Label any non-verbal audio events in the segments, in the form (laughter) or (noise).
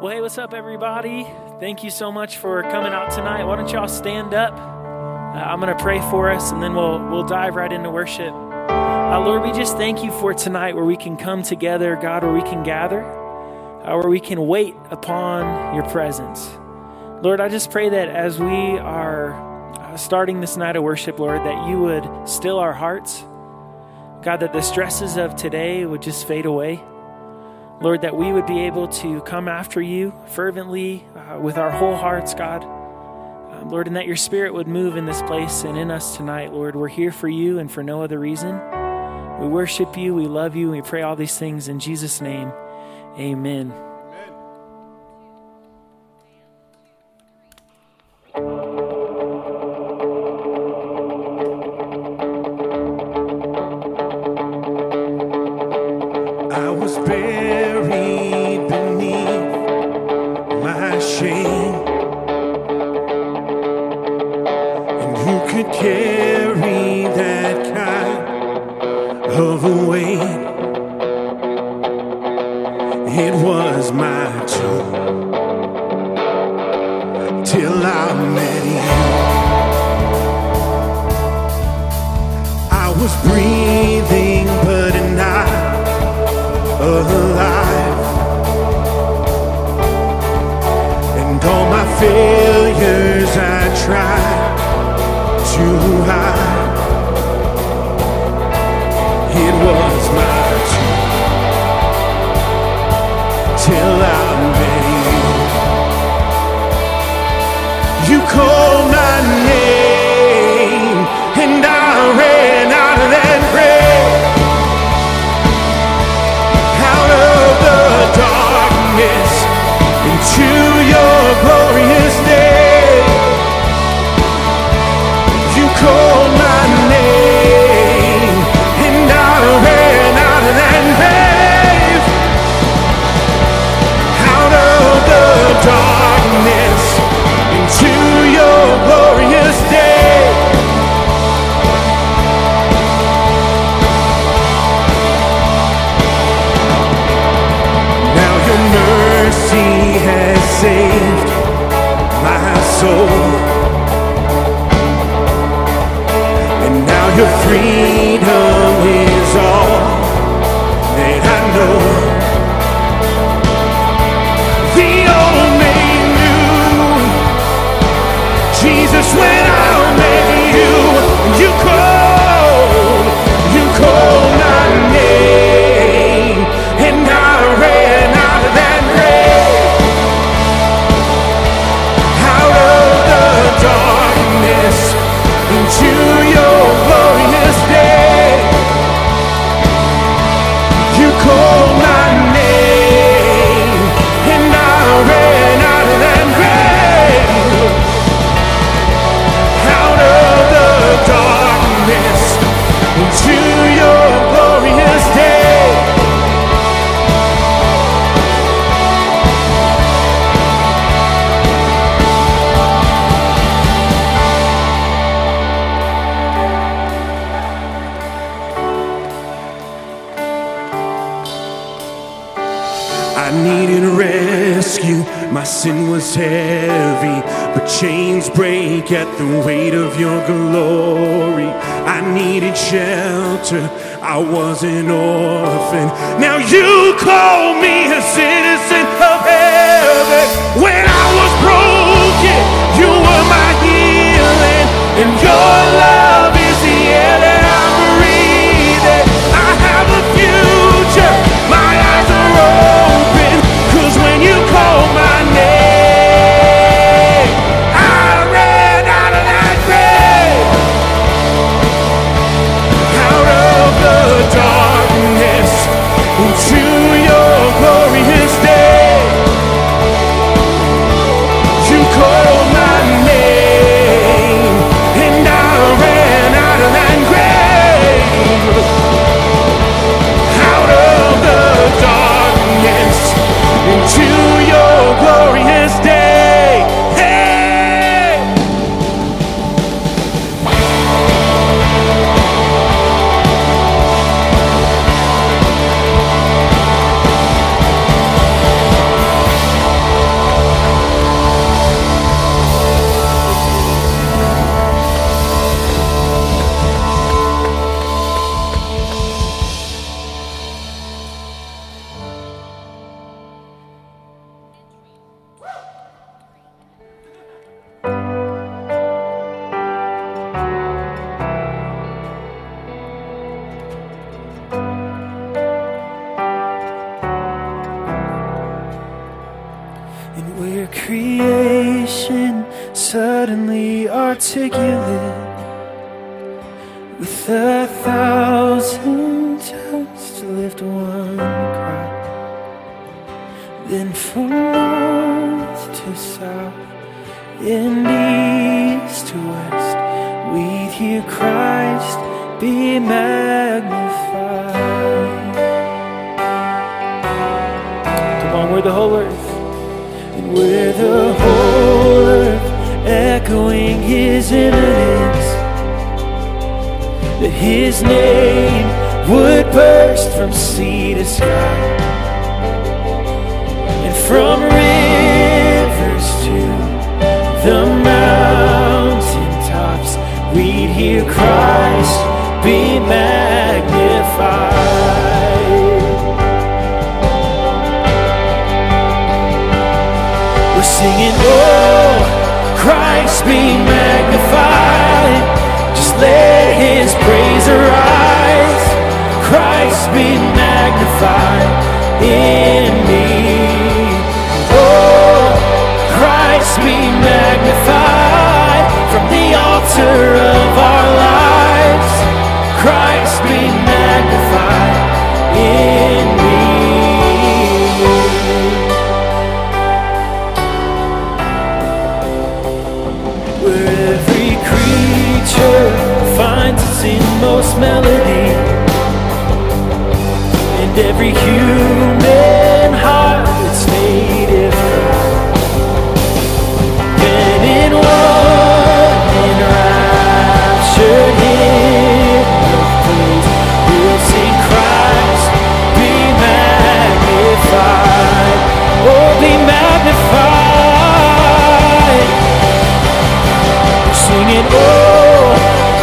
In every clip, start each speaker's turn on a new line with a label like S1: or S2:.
S1: Well, hey, what's up, everybody? Thank you so much for coming out tonight. Why don't y'all stand up? Uh, I'm going to pray for us, and then we'll we'll dive right into worship. Uh, Lord, we just thank you for tonight, where we can come together, God, where we can gather, uh, where we can wait upon your presence. Lord, I just pray that as we are uh, starting this night of worship, Lord, that you would still our hearts. God, that the stresses of today would just fade away. Lord, that we would be able to come after you fervently uh, with our whole hearts, God. Um, Lord, and that your spirit would move in this place and in us tonight, Lord. We're here for you and for no other reason. We worship you, we love you, we pray all these things in Jesus' name. Amen.
S2: every human heart heart's native cry. Then in one enraptured hymn of praise, we'll sing Christ be magnified, oh be magnified. We're singing, oh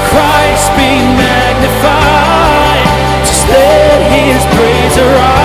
S2: Christ be magnified. His praise arise.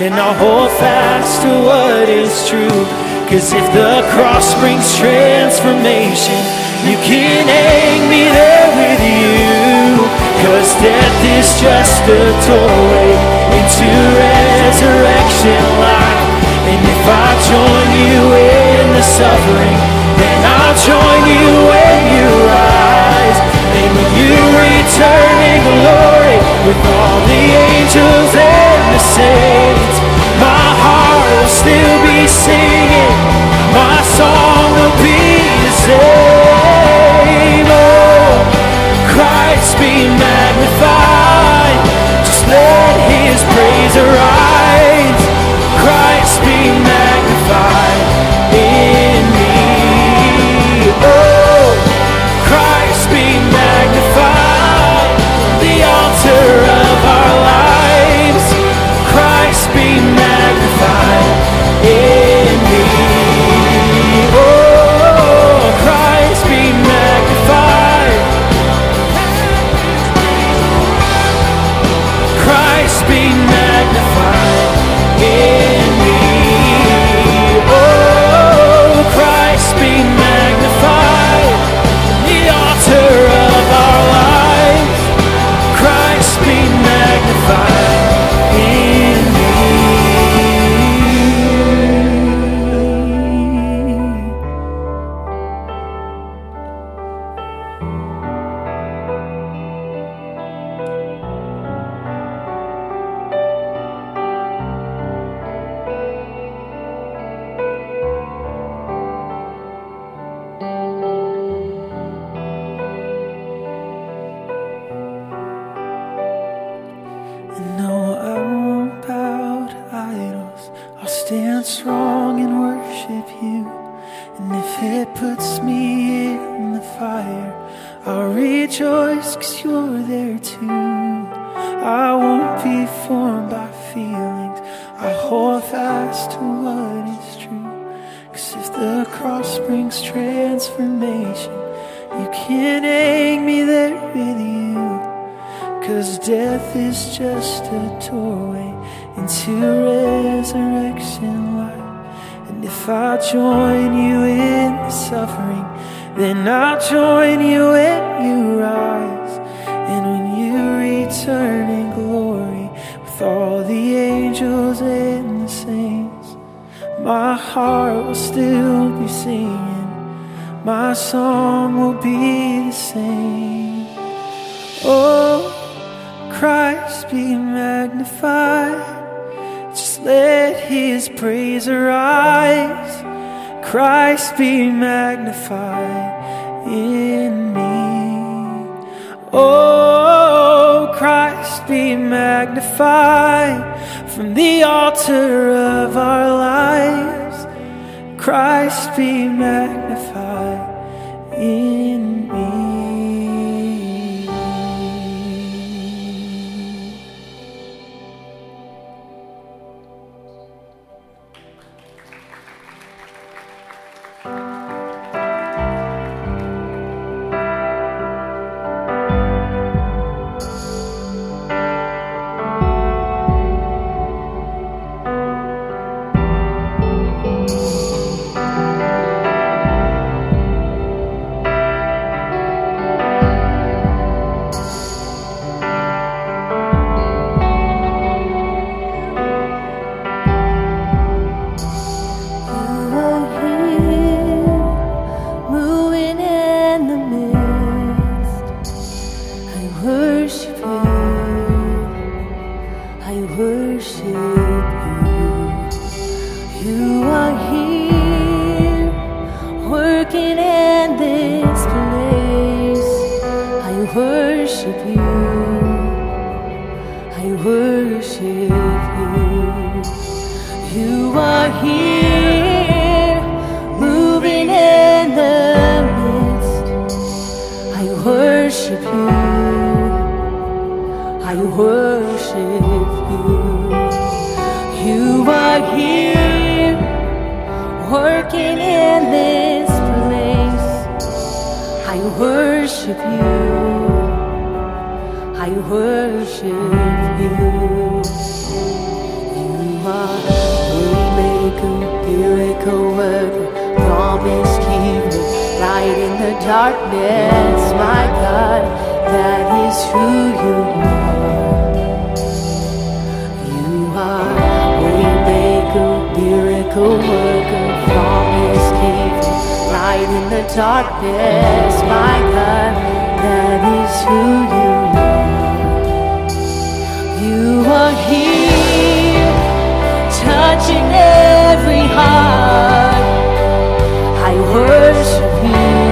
S2: then I'll hold fast to what is true. Cause if the cross brings transformation, you can hang me there with you. Cause death is just a doorway into resurrection life. And if I join you in the suffering, then I'll join you when you rise. And when you return in glory with all the angels and the saints. Christ be magnified. Just let his praise arise. Christ be magnified in me. Oh, Christ be magnified from the altar of our lives. Christ be magnified.
S3: A worker from his people, light in the darkness, my God, that is who you are. You are here, touching every heart. I worship you.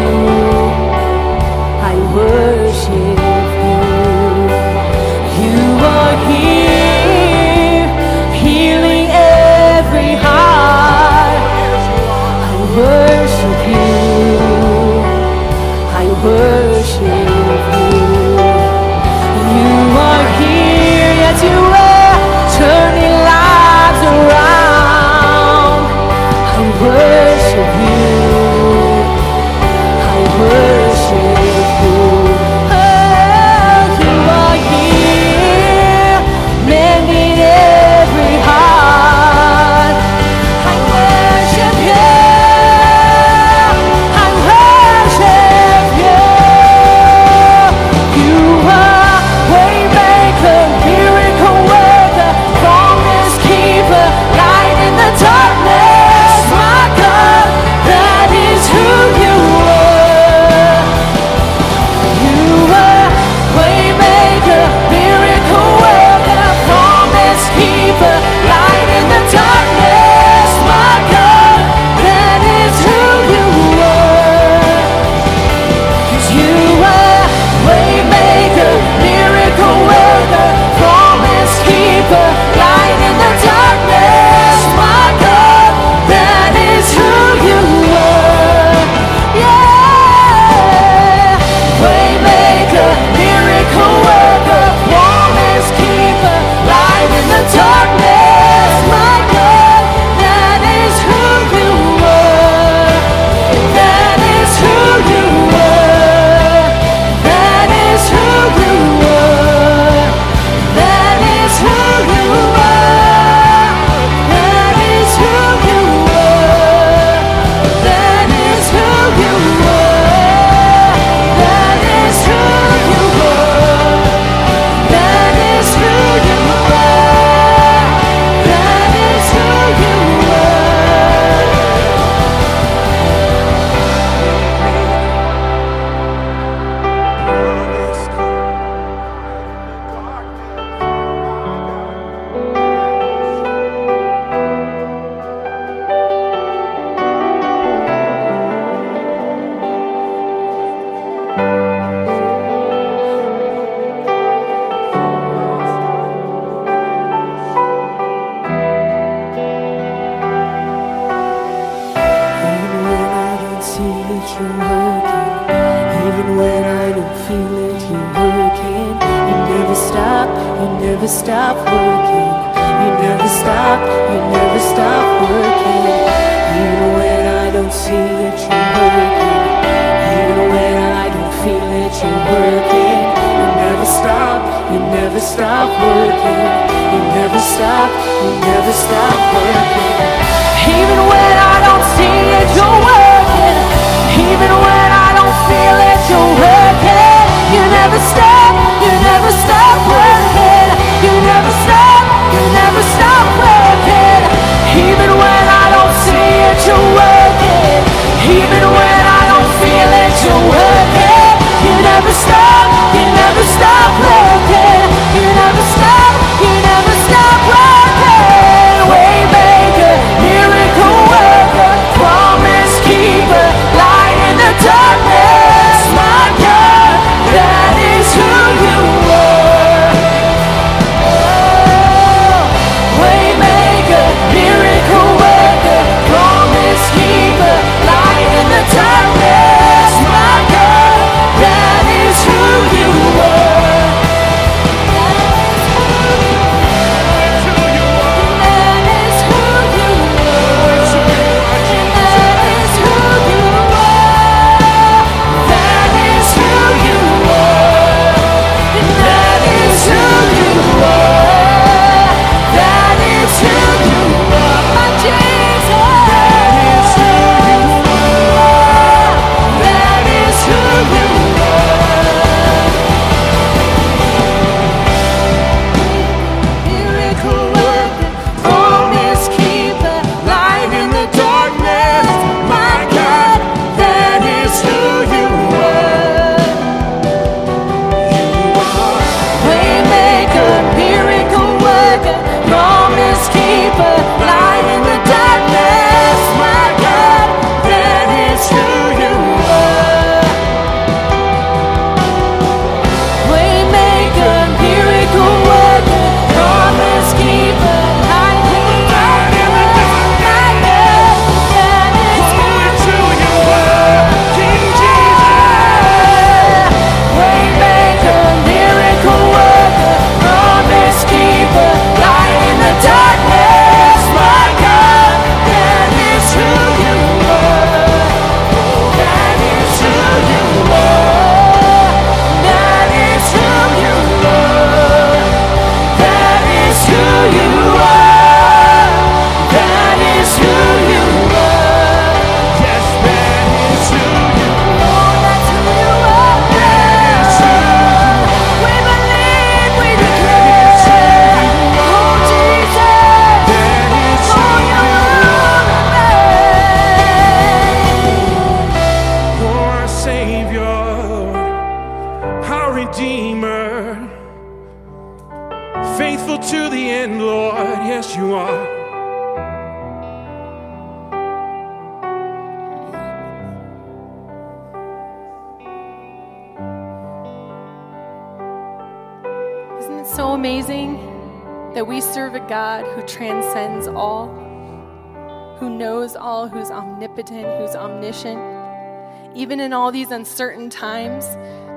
S3: In
S4: all these uncertain times,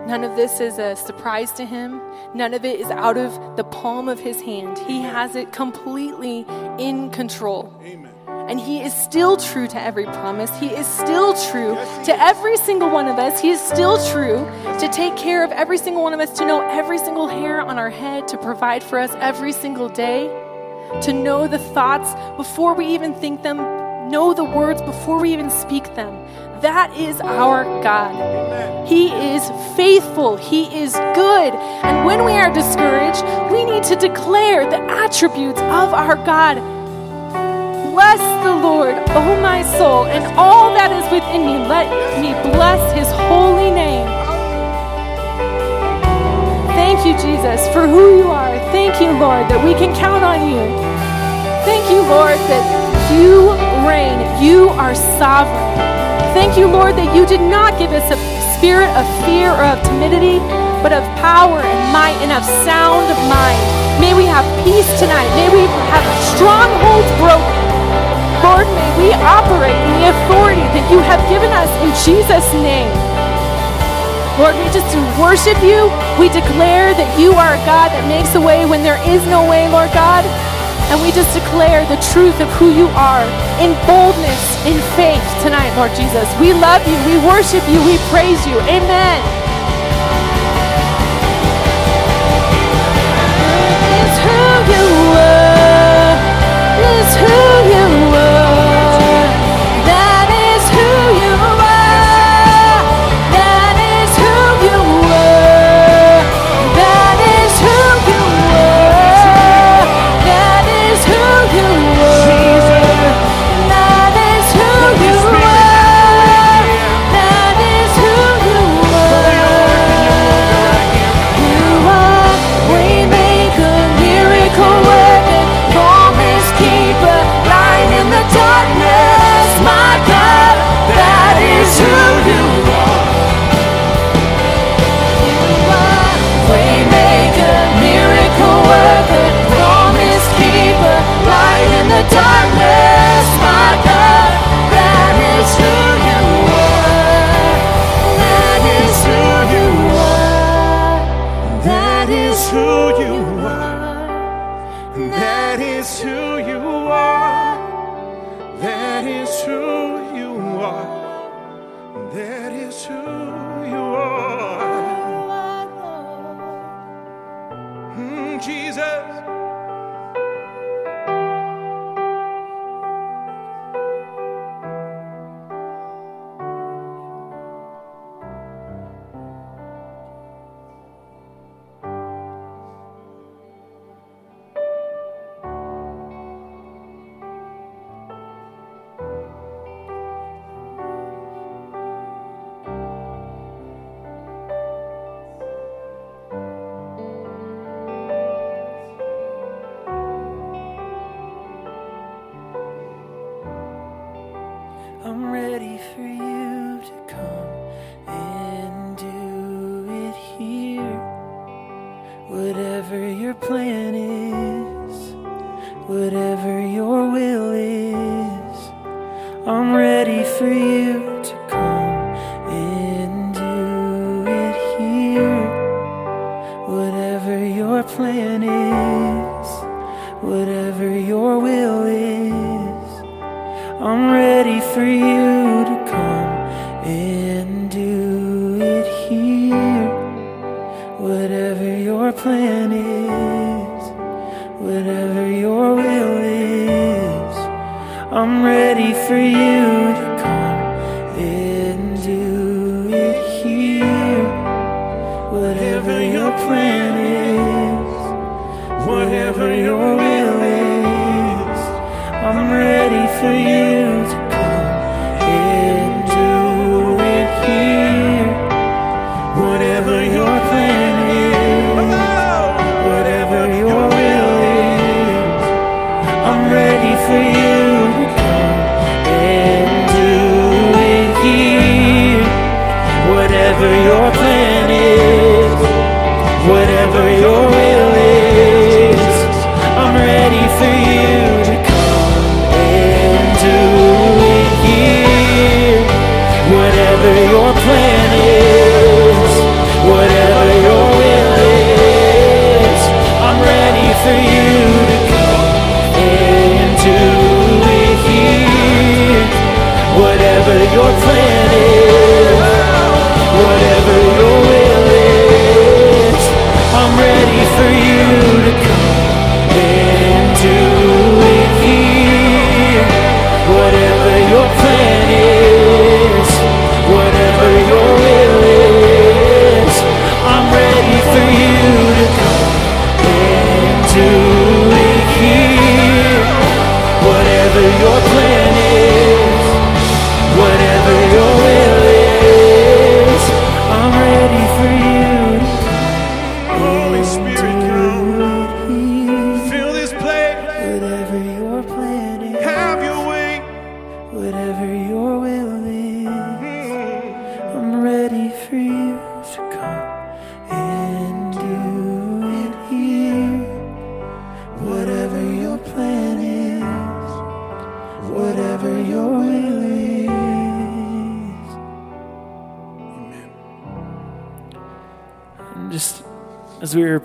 S4: none of this is a surprise to him. None of it is out of the palm of his hand. He has it completely in control. Amen. And he is still true to every promise. He is still true to every single one of us. He is still true to take care of every single one of us, to know every single hair on our head, to provide for us every single day, to know the thoughts before we even think them, know the words before we even speak them. That is our God. He is faithful. He is good. And when we are discouraged, we need to declare the attributes of our God. Bless the Lord, O my soul, and all that is within me. Let me bless his holy name. Thank you, Jesus, for who you are. Thank you, Lord, that we can count on you. Thank you, Lord, that you reign. You are sovereign. Thank you, Lord, that you did not give us a spirit of fear or of timidity, but of power and might and of sound of mind. May we have peace tonight. May we have strongholds broken. Lord, may we operate in the authority that you have given us in Jesus' name.
S2: Lord, we just worship you. We declare that you are a God that makes a way when there is no way, Lord God. And we just declare the truth of who you are in boldness, in faith tonight, Lord Jesus. We love you. We worship you. We praise you. Amen. It's who you are. It's who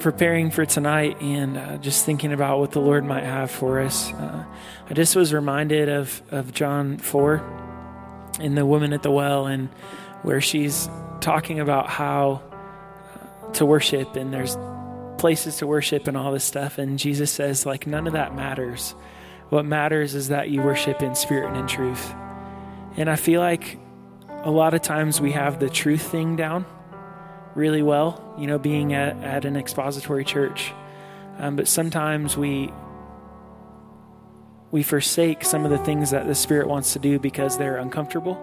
S2: preparing for tonight and uh, just thinking about what the Lord might have for us, uh, I just was reminded of, of John 4 and the woman at the well, and where she's talking about how uh, to worship, and there's places to worship and all this stuff. And Jesus says, like, none of that matters. What matters is that you worship in spirit and in truth. And I feel like a lot of times we have the truth thing down really well, you know, being at, at an expository church. Um, but sometimes we we forsake some of the things that the Spirit wants to do because they're uncomfortable,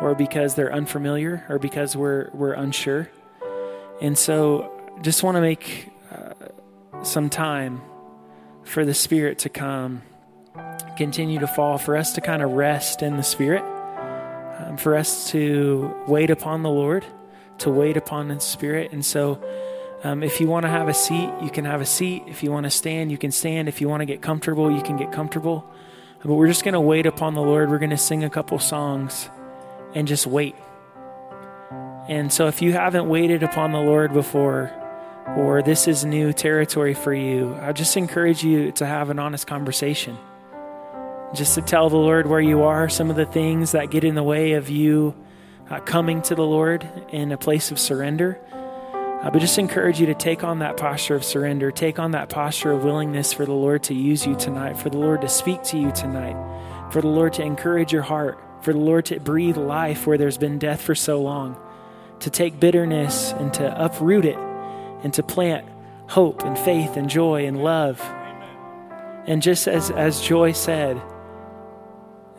S2: or because they're unfamiliar, or because we're we're unsure. And so, just want to make uh, some time for the Spirit to come, continue to fall, for us to kind of rest in the Spirit, um, for us to wait upon the Lord to wait upon the Spirit. And so, um, if you want to have a seat, you can have a seat. If you want to stand, you can stand. If you want to get comfortable, you can get comfortable. But we're just going to wait upon the Lord. We're going to sing a couple songs and just wait. And so, if you haven't waited upon the Lord before, or this is new territory for you, I just encourage you to have an honest conversation. Just to tell the Lord where you are, some of the things that get in the way of you uh, coming to the Lord in a place of surrender. Uh, but just encourage you to take on that posture of surrender, take on that posture of willingness for the Lord to use you tonight, for the Lord to speak to you tonight, for the Lord to encourage your heart, for the Lord to breathe life where there's been death for so long, to take bitterness and to uproot it, and to plant hope and faith and joy and love. And just as, as Joy said,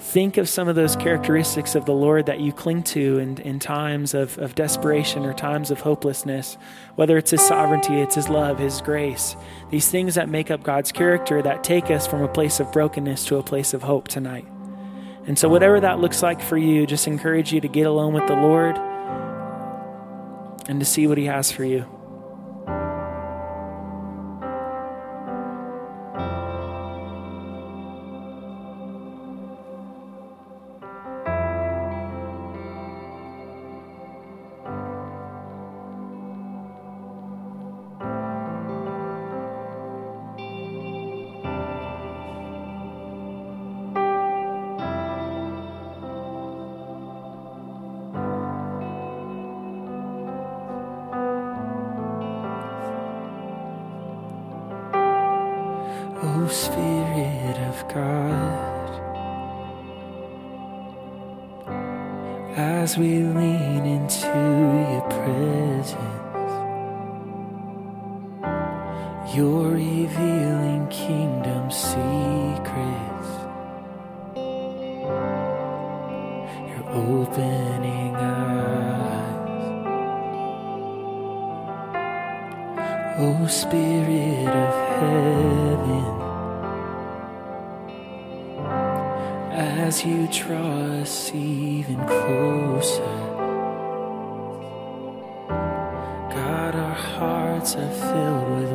S2: think of some of those characteristics of the Lord that you cling to in, in times of, of desperation or times of hopelessness, whether it's His sovereignty, it's His love, His grace, these things that make up God's character that take us from a place of brokenness to a place of hope tonight. And so, whatever that looks like for you, just encourage you to get alone with the Lord and to see what He has for you. Oh, Spirit of heaven. as you draw us even closer. God, our hearts are filled with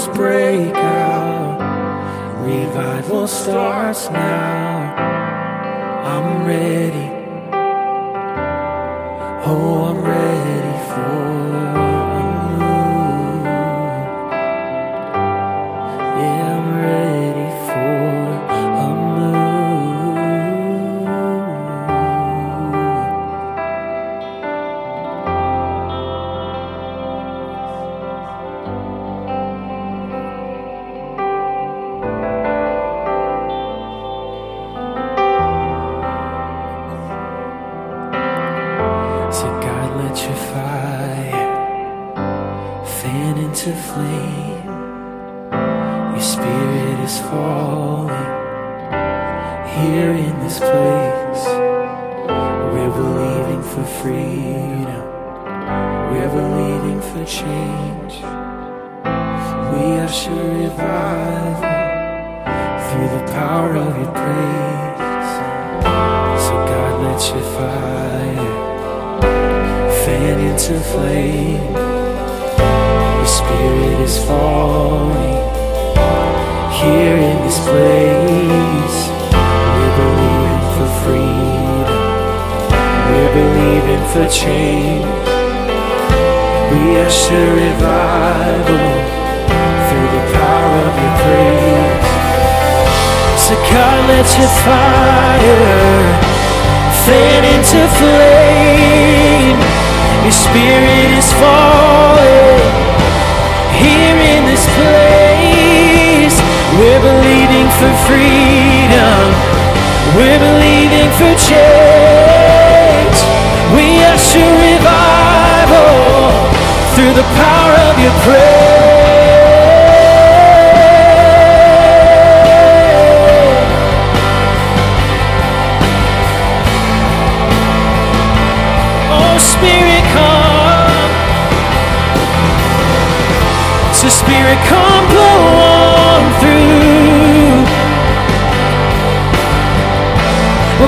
S2: bubbles break out. Revival starts now. I'm ready. Oh, I'm ready for.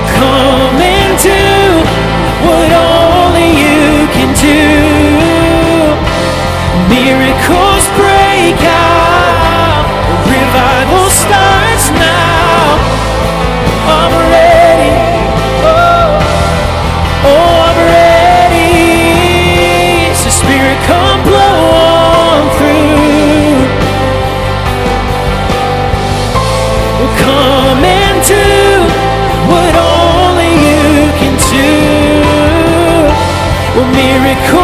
S2: come. because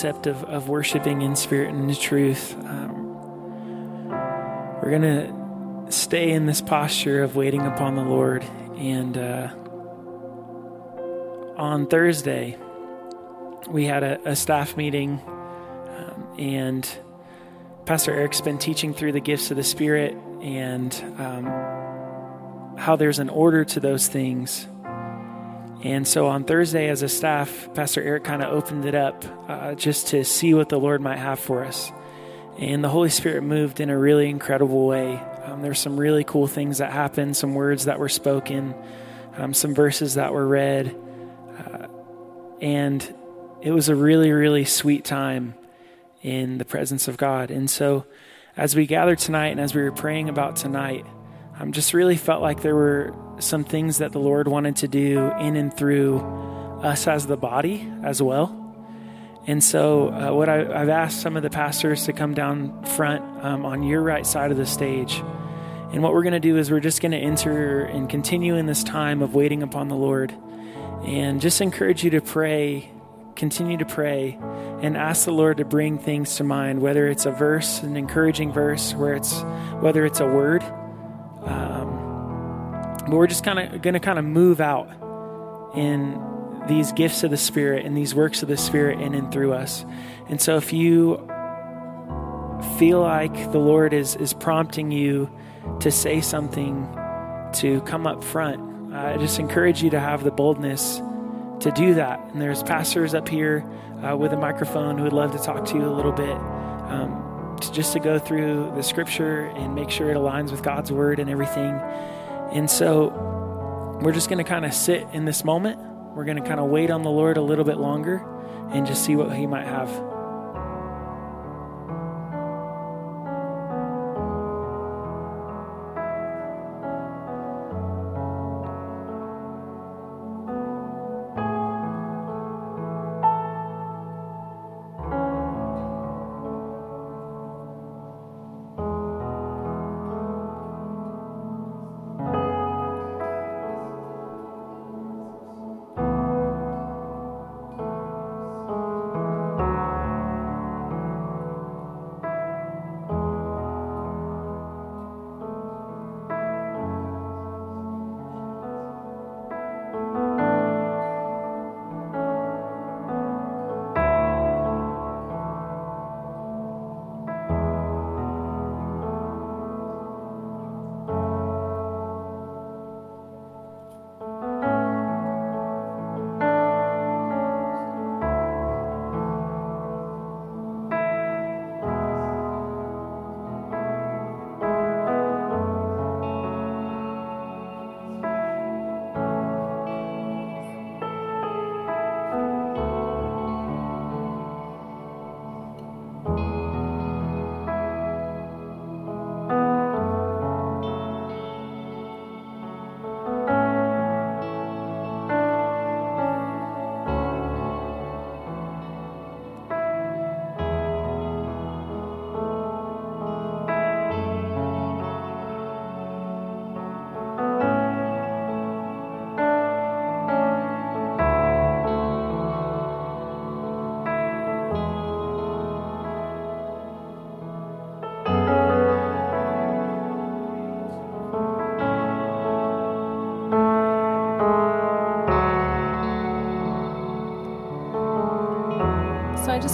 S2: concept of, of worshiping in spirit and in truth. Um, we're going to stay in this posture of waiting upon the Lord. And uh, on Thursday, we had a, a staff meeting, um, and Pastor Eric's been teaching through the gifts of the Spirit and um, how there's an order to those things. And so on Thursday, as a staff, Pastor Eric kind of opened it up uh, just to see what the Lord might have for us. And the Holy Spirit moved in a really incredible way. Um, there's some really cool things that happened, some words that were spoken, um, some verses that were read. Uh,
S4: and it was a really, really sweet time in the presence of God. And so, as we gathered tonight and as we were praying about tonight, I um, just really felt like there were some things that the Lord wanted to do in and through us as the body as well. And so, uh, what I, have asked some of the pastors to come down front um, on your right side of the stage. And what we're going to do is we're just going to enter and continue in this time of waiting upon the Lord. And just encourage you to pray, continue to pray, and ask the Lord to bring things to mind, whether it's a verse, an encouraging verse, where it's whether it's a word. Um, but we're just kind of going to kind of move out in these gifts of the Spirit and these works of the Spirit in and through us. And so if you feel like the Lord is, is prompting you to say something, to come up front, I just encourage you to have the boldness to do that. And there's pastors up here uh, with a microphone who would love to talk to you a little bit. Um, to just to go through the scripture and make sure it aligns with God's word and everything. And so we're just going to kind of sit in this moment we're going to kind of wait on the Lord a little bit longer and just see what He might have.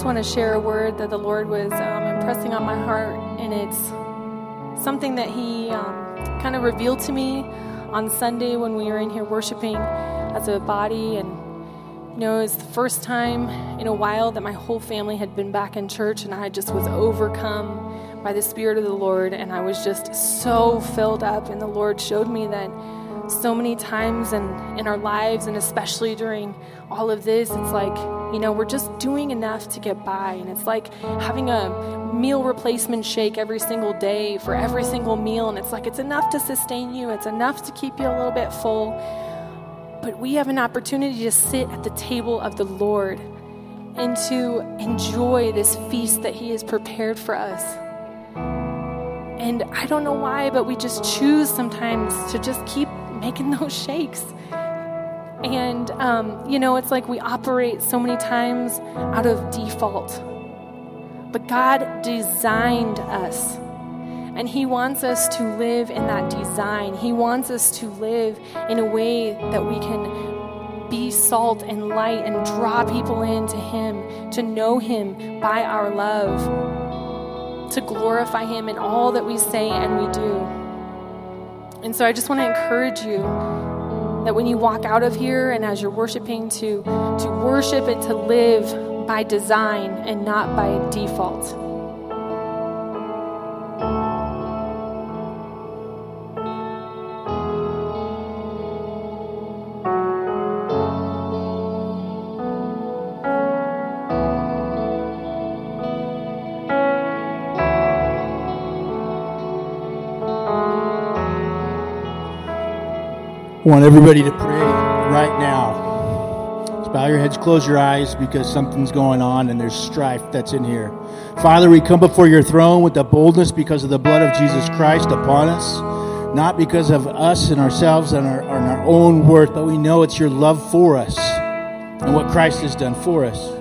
S4: Want to share a word that the Lord was um, impressing on my heart, and it's something that He um, kind of revealed to me on Sunday when we were in here worshiping as a body. And, you know, it was the first time in a while that my whole family had been back in church, and I just was overcome by the Spirit of the Lord, and I was just so filled up. And the Lord showed me that so many times in, in our lives, and especially during all of this, it's like, you know, we're just doing enough to get by. And it's like having a meal replacement shake every single day for every single meal. And it's like it's enough to sustain you, it's enough to keep you a little bit full. But we have an opportunity to sit at the table of the Lord and to enjoy this feast that He has prepared for us. And I don't know why, but we just choose sometimes to just keep making (laughs) those shakes. And, um, you know, it's like we operate so many times out of default. But God designed us. And He wants us to live in that design. He wants us to live in a way that we can be salt and light and draw people into Him, to know Him by our love, to glorify Him in all that we say and we do. And so I just want to encourage you that when you walk out of here and as you're worshiping to to worship and to live by design and not by default
S5: want everybody to pray right now. Just bow your heads, close your eyes because something's going on and there's strife that's in here. Father, we come before your throne with the boldness because of the blood of Jesus Christ upon us, not because of us and ourselves and our, and our own worth, but we know it's your love for us and what Christ has done for us.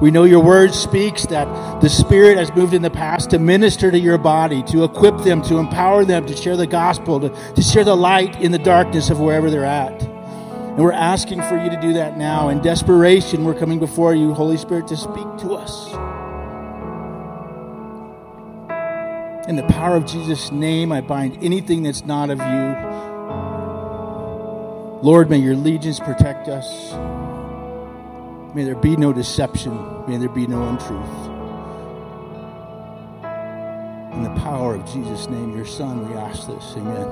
S5: We know your word speaks that the Spirit has moved in the past to minister to your body, to equip them, to empower them, to share the gospel, to, to share the light in the darkness of wherever they're at. And we're asking for you to do that now. In desperation, we're coming before you, Holy Spirit, to speak to us. In the power of Jesus' name, I bind anything that's not of you. Lord, may your legions protect us. May there be no deception. May there be no untruth. In the power of Jesus' name, your Son, we ask this. Amen.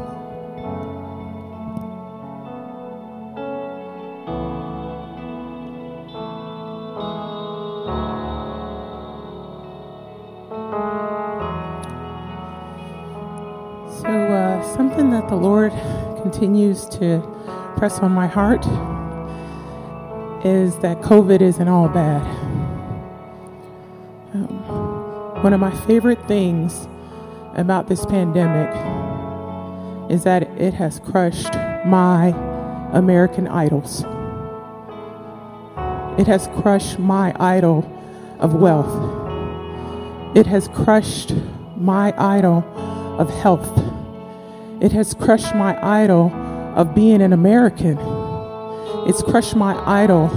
S6: So, uh, something that the Lord continues to press on my heart is that COVID isn't all bad. Um, one of my favorite things about this pandemic is that it has crushed my American idols. It has crushed my idol of wealth. It has crushed my idol of health. It has crushed my idol of being an American. It's crushed my idol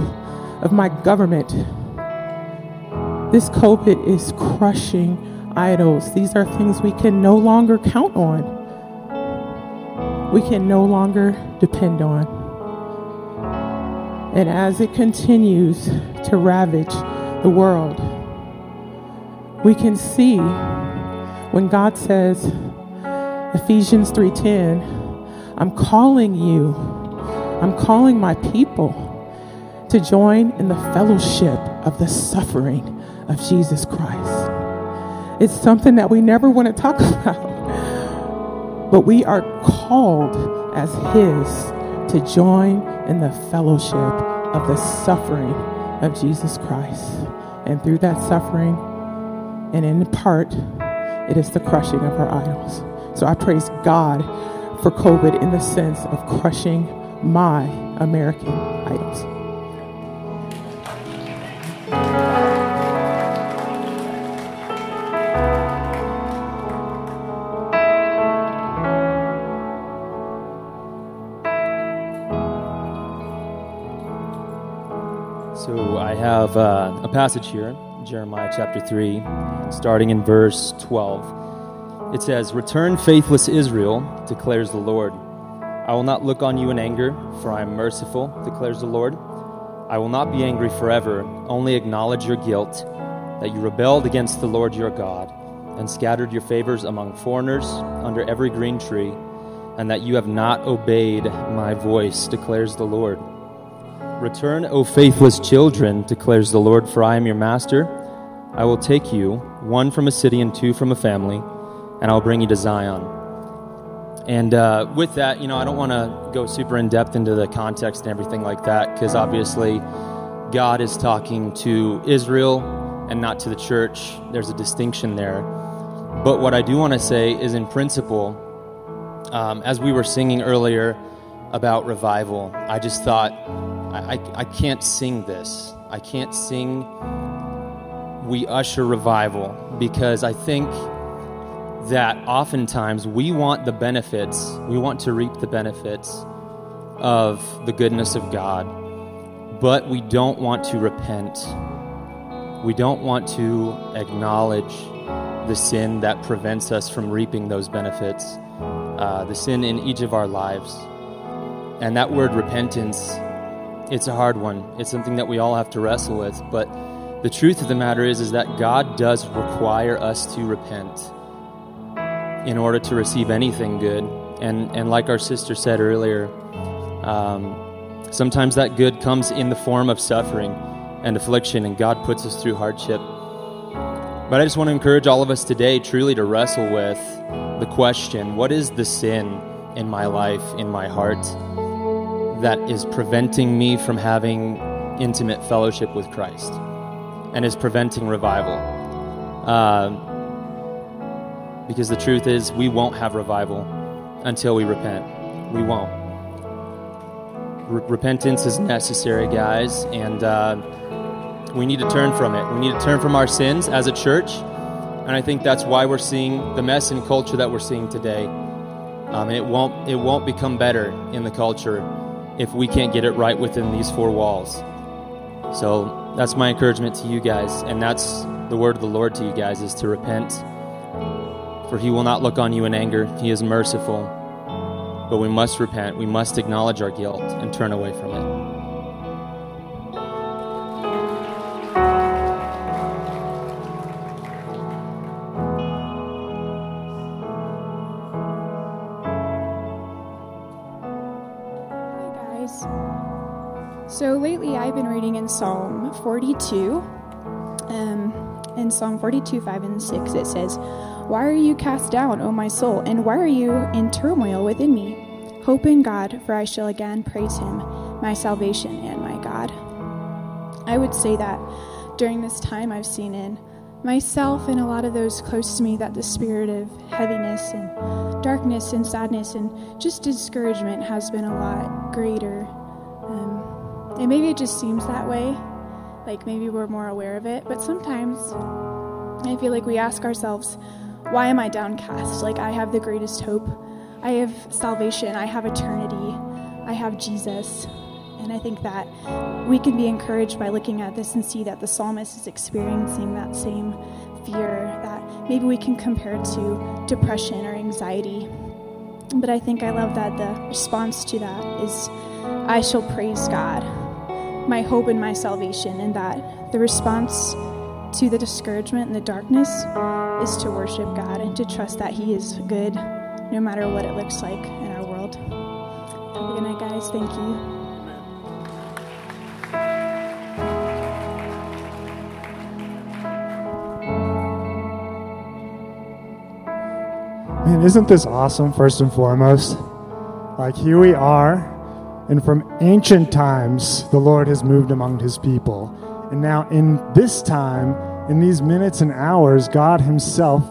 S6: of my government. This COVID is crushing idols. These are things we can no longer count on. We can no longer depend on. And as it continues to ravage the world, we can see when God says, Ephesians 3:10, I'm calling you. I'm calling my people to join in the fellowship of the suffering of Jesus Christ. It's something that we never want to talk (laughs) about. But we are called as his to join in the fellowship of the suffering of Jesus Christ. And through that suffering, and in part, it is the crushing of our idols. So I praise God for COVID in the sense of crushing my American idols.
S7: So I have uh, a passage here, Jeremiah chapter 3, starting in verse 12. It says, Return, faithless Israel, declares the Lord. I will not look on you in anger, for I am merciful, declares the Lord. I will not be angry forever, only acknowledge your guilt, that you rebelled against the Lord your God, and scattered your favors among foreigners under every green tree, and that you have not obeyed my voice, declares the Lord. Return, O faithless children, declares the Lord, for I am your master. I will take you, one from a city and two from a family, and I'll bring you to Zion. And uh, with that, you know, I don't want to go super in depth into the context and everything like that, because obviously God is talking to Israel and not to the church. There's a distinction there. But what I do want to say is, in principle, um, as we were singing earlier about revival, I just thought, I, I, I can't sing this. I can't sing We Usher Revival because I think that oftentimes we want the benefits, we want to reap the benefits of the goodness of God, but we don't want to repent. We don't want to acknowledge the sin that prevents us from reaping those benefits, uh, the sin in each of our lives. And that word repentance, it's a hard one. It's something that we all have to wrestle with. But the truth of the matter is, is that God does require us to repent in order to receive anything good. And, and like our sister said earlier, um, sometimes that good comes in the form of suffering and affliction, and God puts us through hardship. But I just want to encourage all of us today truly to wrestle with the question what is the sin in my life, in my heart? that is preventing me from having intimate fellowship with Christ and is preventing revival. Uh, because the truth is, we won't have revival until we repent. We won't. Re- repentance is necessary, guys, and uh, we need to turn from it. We need to turn from our sins as a church, and I think that's why we're seeing the mess in culture that we're seeing today. Um, it won't it won't become better in the culture if we can't get it right within these four walls. So that's my encouragement to you guys, and that's the word of the Lord to you guys is to repent. For he will not look on you in anger. He is merciful. But we must repent. We must acknowledge our guilt and turn away from it.
S8: So lately I've been reading in Psalm 42. Um, in Psalm 42, 5 and 6, it says, Why are you cast down, O my soul, and why are you in turmoil within me? Hope in God, for I shall again praise him, my salvation and my God. I would say that during this time I've seen in myself and a lot of those close to me that the spirit of heaviness and darkness and sadness and just discouragement has been a lot greater. Um, and maybe it just seems that way, like maybe we're more aware of it, but sometimes I feel like we ask ourselves, why am I downcast? Like, I have the greatest hope. I have salvation. I have eternity. I have Jesus. And I think that we can be encouraged by looking at this and see that the psalmist is experiencing that same fear that maybe we can compare to depression or anxiety. But I think I love that the response to that is, I shall praise God, my hope and my salvation, and that the response to the discouragement and the darkness is to worship God and to trust that He is good no matter what it looks like in our world. Have a good night, guys. Thank you.
S9: Man, isn't this awesome, first and foremost? Like, here we are, and from ancient times, the Lord has moved among his people. And now, in this time, in these minutes and hours, God himself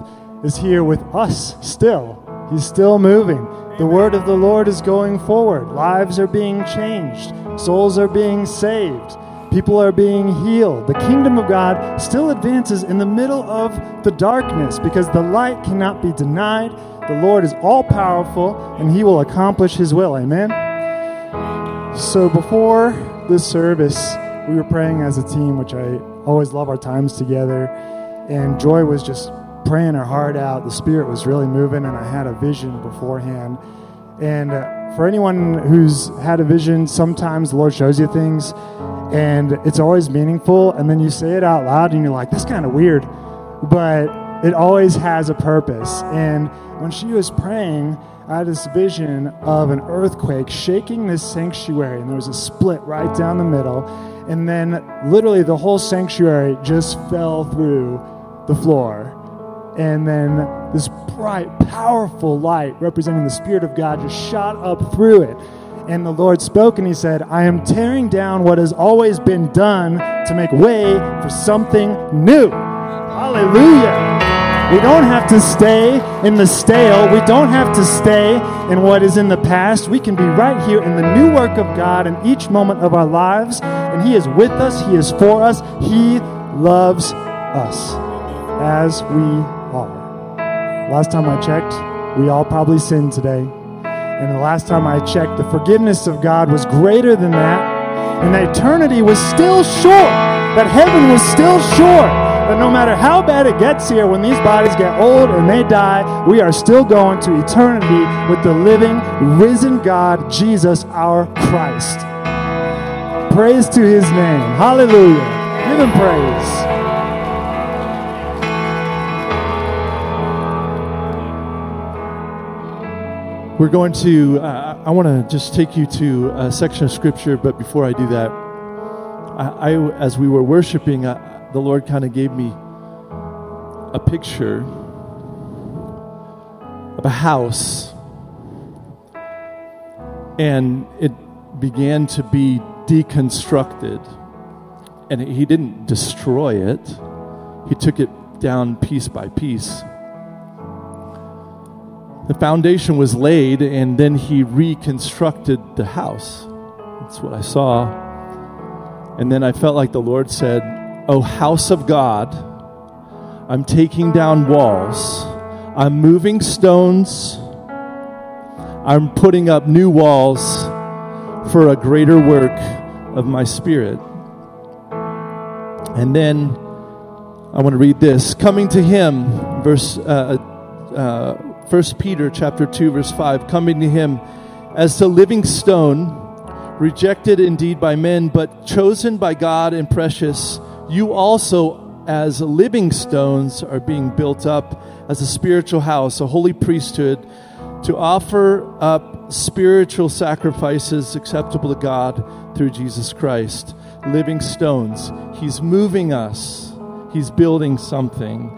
S9: is here with us still. He's still moving. The word of the Lord is going forward. Lives are being changed, souls are being saved. People are being healed. The kingdom of God still advances in the middle of the darkness because the light cannot be denied. The Lord is all powerful and he will accomplish his will. Amen. So before this service, we were praying as a team, which I always love our times together. And Joy was just praying her heart out. The Spirit was really moving, and I had a vision beforehand. And uh, for anyone who's had a vision, sometimes the Lord shows you things and it's always meaningful and then you say it out loud and you're like that's kind of weird but it always has a purpose and when she was praying i had this vision of an earthquake shaking this sanctuary and there was a split right down the middle and then literally the whole sanctuary just fell through the floor and then this bright powerful light representing the spirit of god just shot up through it and the Lord spoke and he said, I am tearing down what has always been done to make way for something new. Hallelujah. We don't have to stay in the stale. We don't have to stay in what is in the past. We can be right here in the new work of God in each moment of our lives. And He is with us, He is for us, He loves us as we are. Last time I checked, we all probably sinned today. And the last time I checked, the forgiveness of God was greater than that. And that eternity was still short, That heaven was still sure. That no matter how bad it gets here, when these bodies get old and they die, we are still going to eternity with the living, risen God, Jesus, our Christ. Praise to his name. Hallelujah. Give him praise.
S10: We're going to, uh, I want to just take you to a section of scripture, but before I do that, I, I as we were worshiping, uh, the Lord kind of gave me a picture of a house. And it began to be deconstructed. And he didn't destroy it, he took it down piece by piece. The foundation was laid, and then he reconstructed the house. That's what I saw. And then I felt like the Lord said, Oh, house of God, I'm taking down walls, I'm moving stones, I'm putting up new walls for a greater work of my spirit. And then I want to read this. Coming to him, verse uh, uh, 1 Peter chapter 2, verse 5, coming to him as the living stone, rejected indeed by men, but chosen by God and precious, you also, as living stones, are being built up as a spiritual house, a holy priesthood, to offer up spiritual sacrifices acceptable to God through Jesus Christ. Living stones. He's moving us, He's building something.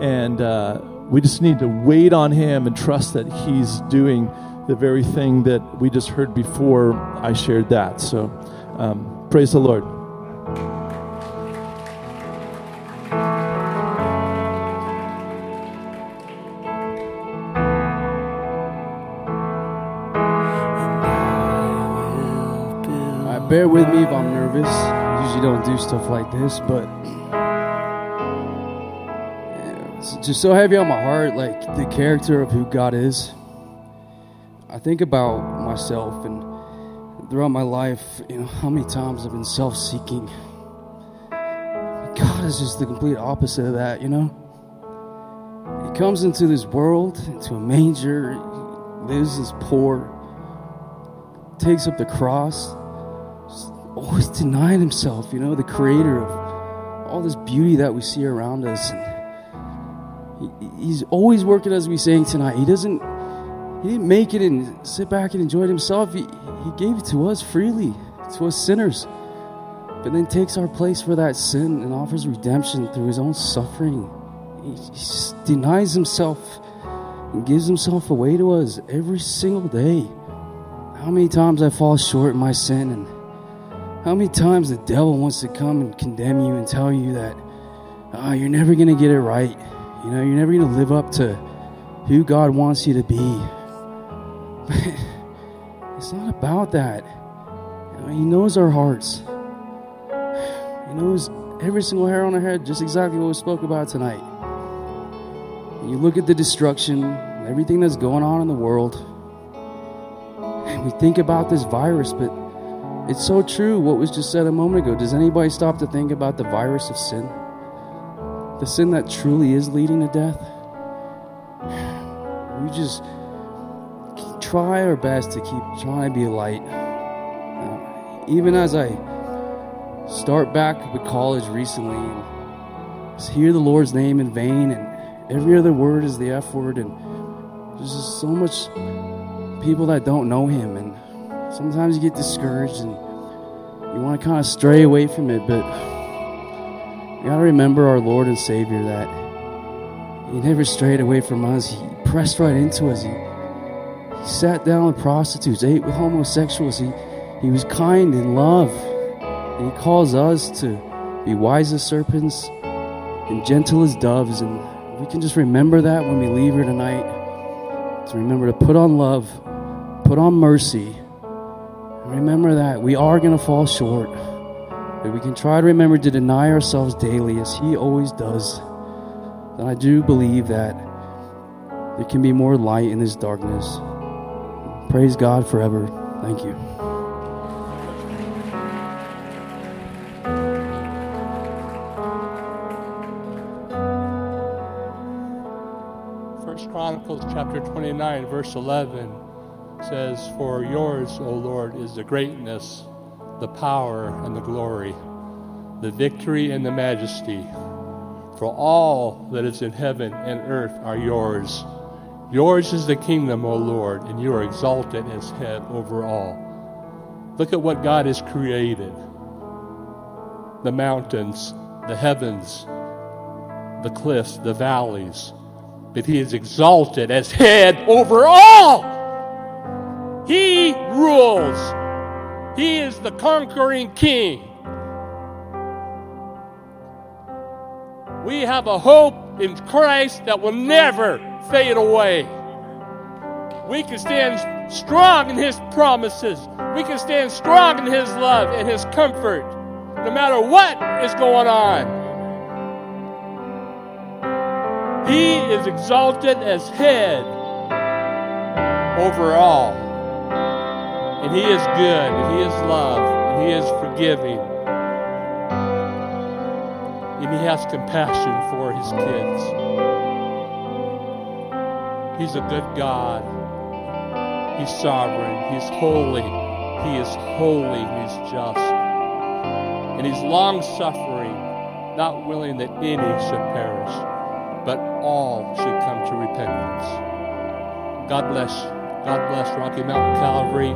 S10: And uh, we just need to wait on Him and trust that He's doing the very thing that we just heard before I shared that. So um, praise the Lord.
S11: Bear with me if I'm nervous. I usually don't do stuff like this, but it's just so heavy on my heart, like the character of who God is. I think about myself and throughout my life, you know, how many times I've been self-seeking. God is just the complete opposite of that, you know. He comes into this world, into a manger, lives as poor, takes up the cross, always denying himself, you know, the creator of all this beauty that we see around us. And he, he's always working, as we sang tonight. He doesn't, he didn't make it and sit back and enjoy it himself. He, he gave it to us freely, to us sinners, but then takes our place for that sin and offers redemption through his own suffering. He, he denies himself and gives himself away to us every single day. How many times I fall short in my sin, and how many times the devil wants to come and condemn you and tell you that oh, you're never going to get it right. You know, you're never going to live up to who God wants you to be. (laughs) it's not about that. You know, he knows our hearts. He knows every single hair on our head, just exactly what we spoke about tonight. And you look at the destruction, everything that's going on in the world, and we think about this virus, but it's so true what was just said a moment ago. Does anybody stop to think about the virus of sin? The sin that truly is leading to death? (sighs) We just try our best to keep trying to be a light. Uh, even as I start back with college recently and hear the Lord's name in vain, and every other word is the F word, and there's just so much people that don't know Him, and sometimes you get discouraged and you want to kind of stray away from it, but you got to remember our Lord and Savior that He never strayed away from us. He pressed right into us. He, he sat down with prostitutes, ate with homosexuals. He, he was kind and love. And He calls us to be wise as serpents and gentle as doves. And we can just remember that when we leave here tonight. To remember to put on love, put on mercy. And remember that we are going to fall short. But we can try to remember to deny ourselves daily as He always does. Then I do believe that there can be more light in this darkness. Praise God forever. Thank you.
S12: First Chronicles chapter 29, verse 11 says, For yours, O Lord, is the greatness, the power, and the glory, the victory and the majesty. For all that is in heaven and earth are yours. Yours is the kingdom, O Lord, and you are exalted as head over all. Look at what God has created the mountains, the heavens, the cliffs, the valleys. But He is exalted as head over all. He rules. He is the conquering king. We have a hope in Christ that will never fade away. We can stand strong in His promises. We can stand strong in His love and His comfort, no matter what is going on. He is exalted as head over all. And He is good, and He is love, and He is forgiving. And He has compassion for His kids. He's a good God. He's sovereign. He's holy. He is holy. He's just. And He's long suffering, not willing that any should perish, but all should come to repentance. God bless. God bless Rocky Mountain Calvary,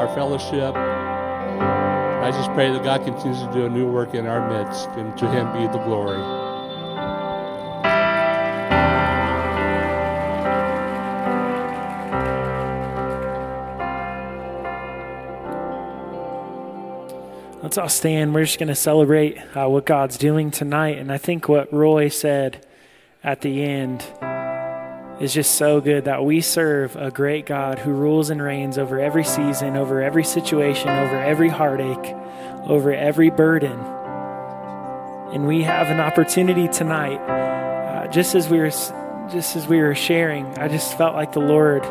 S12: our fellowship. I just pray that God continues to do a new work in our midst, and to Him be the glory.
S2: Let's all stand. We're just going to celebrate uh, what God's doing tonight. And I think what Roy said at the end is just so good that we serve a great God who rules and reigns over every season, over every situation, over every heartache, over every burden. And we have an opportunity tonight, uh, just as we were, just as we were sharing. I just felt like the Lord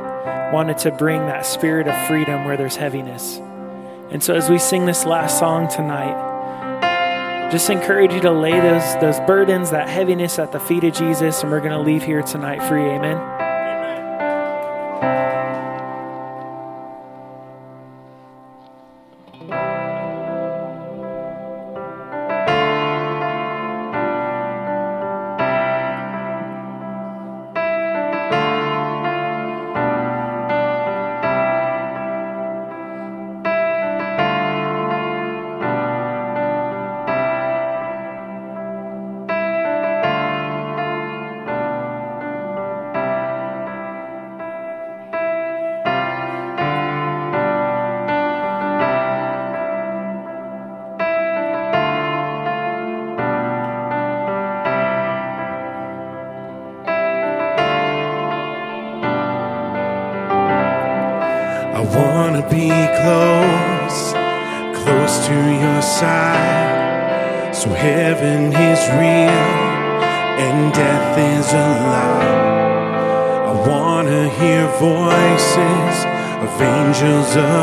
S2: wanted to bring that spirit of freedom where there's heaviness. And so, as we sing this last song tonight, just encourage you to lay those, those burdens, that heaviness at the feet of Jesus, and we're going to leave here tonight free. Amen.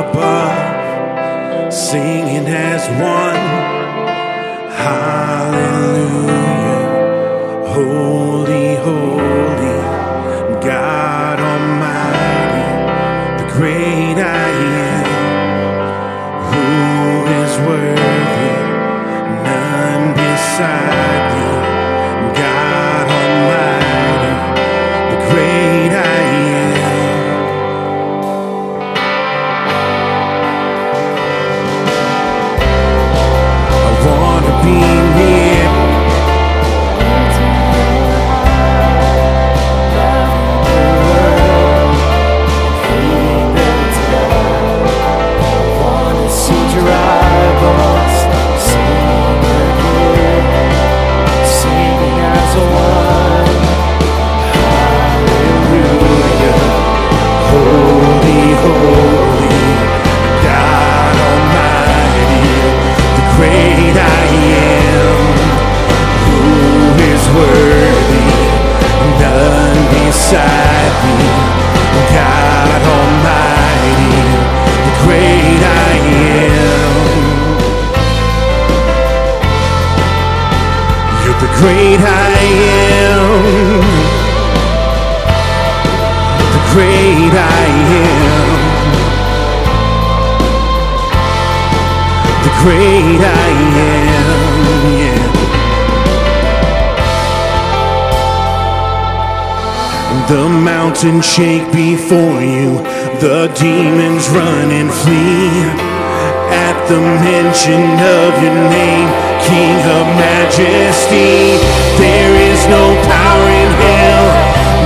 S1: Above singing as one. Hallelujah. Holy, holy, God Almighty the great I am, who is worthy, none beside great I am. The great I am. The great I am. Yeah. The mountains shake before you, the demons run and flee the mention of your name, King of Majesty. There is no power in hell,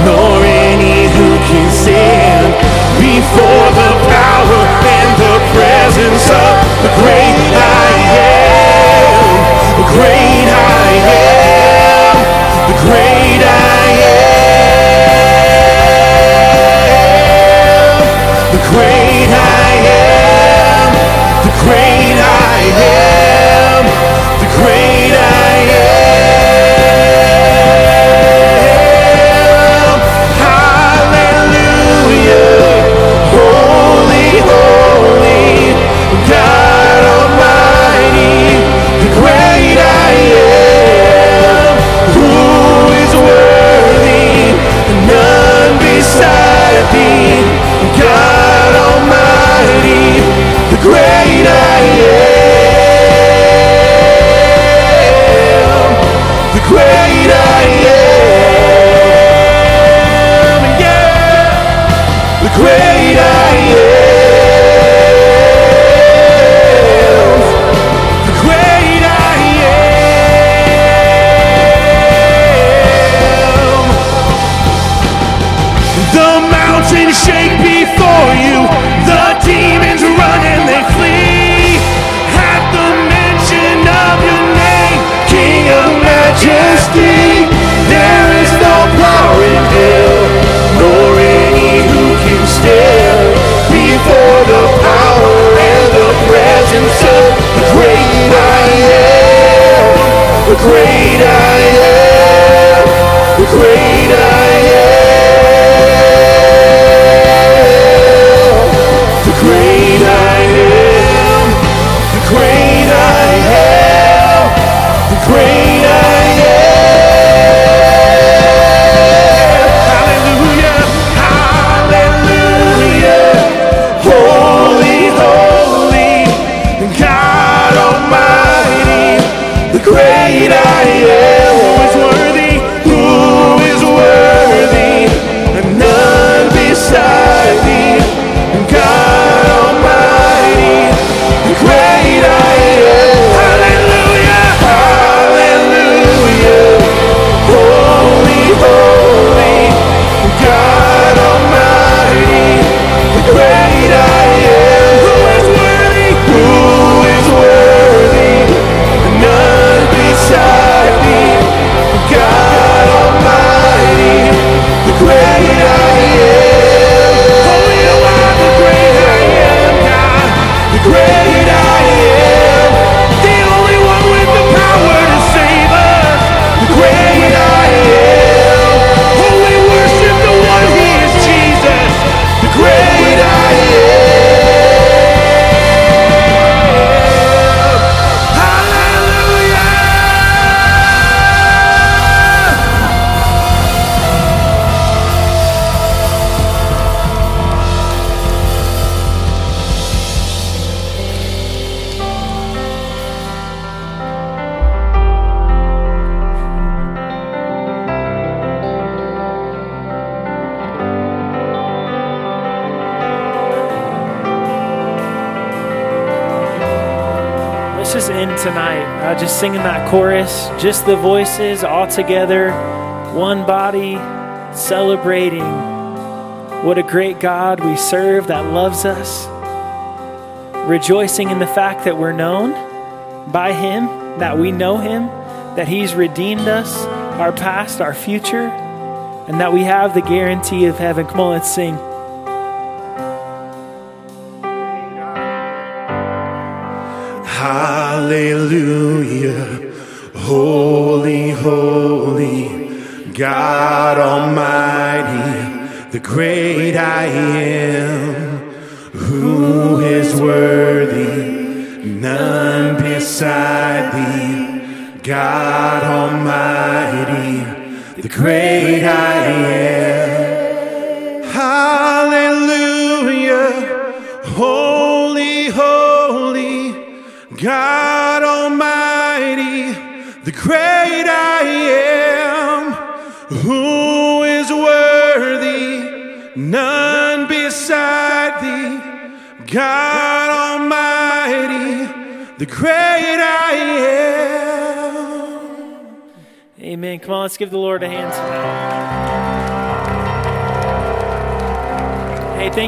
S1: nor any who can stand before the power and the presence of the great I am, the great I am, the great I am, the great.
S2: singing that chorus, just the voices all together, one body, celebrating what a great God we serve that loves us, rejoicing in the fact that we're known by Him, that we know Him, that He's redeemed us, our past, our future, and that we have the guarantee of heaven. Come on, let's sing.
S1: Hallelujah. Great.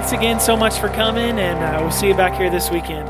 S2: thanks again so much for coming, and uh, we'll see you back here this weekend.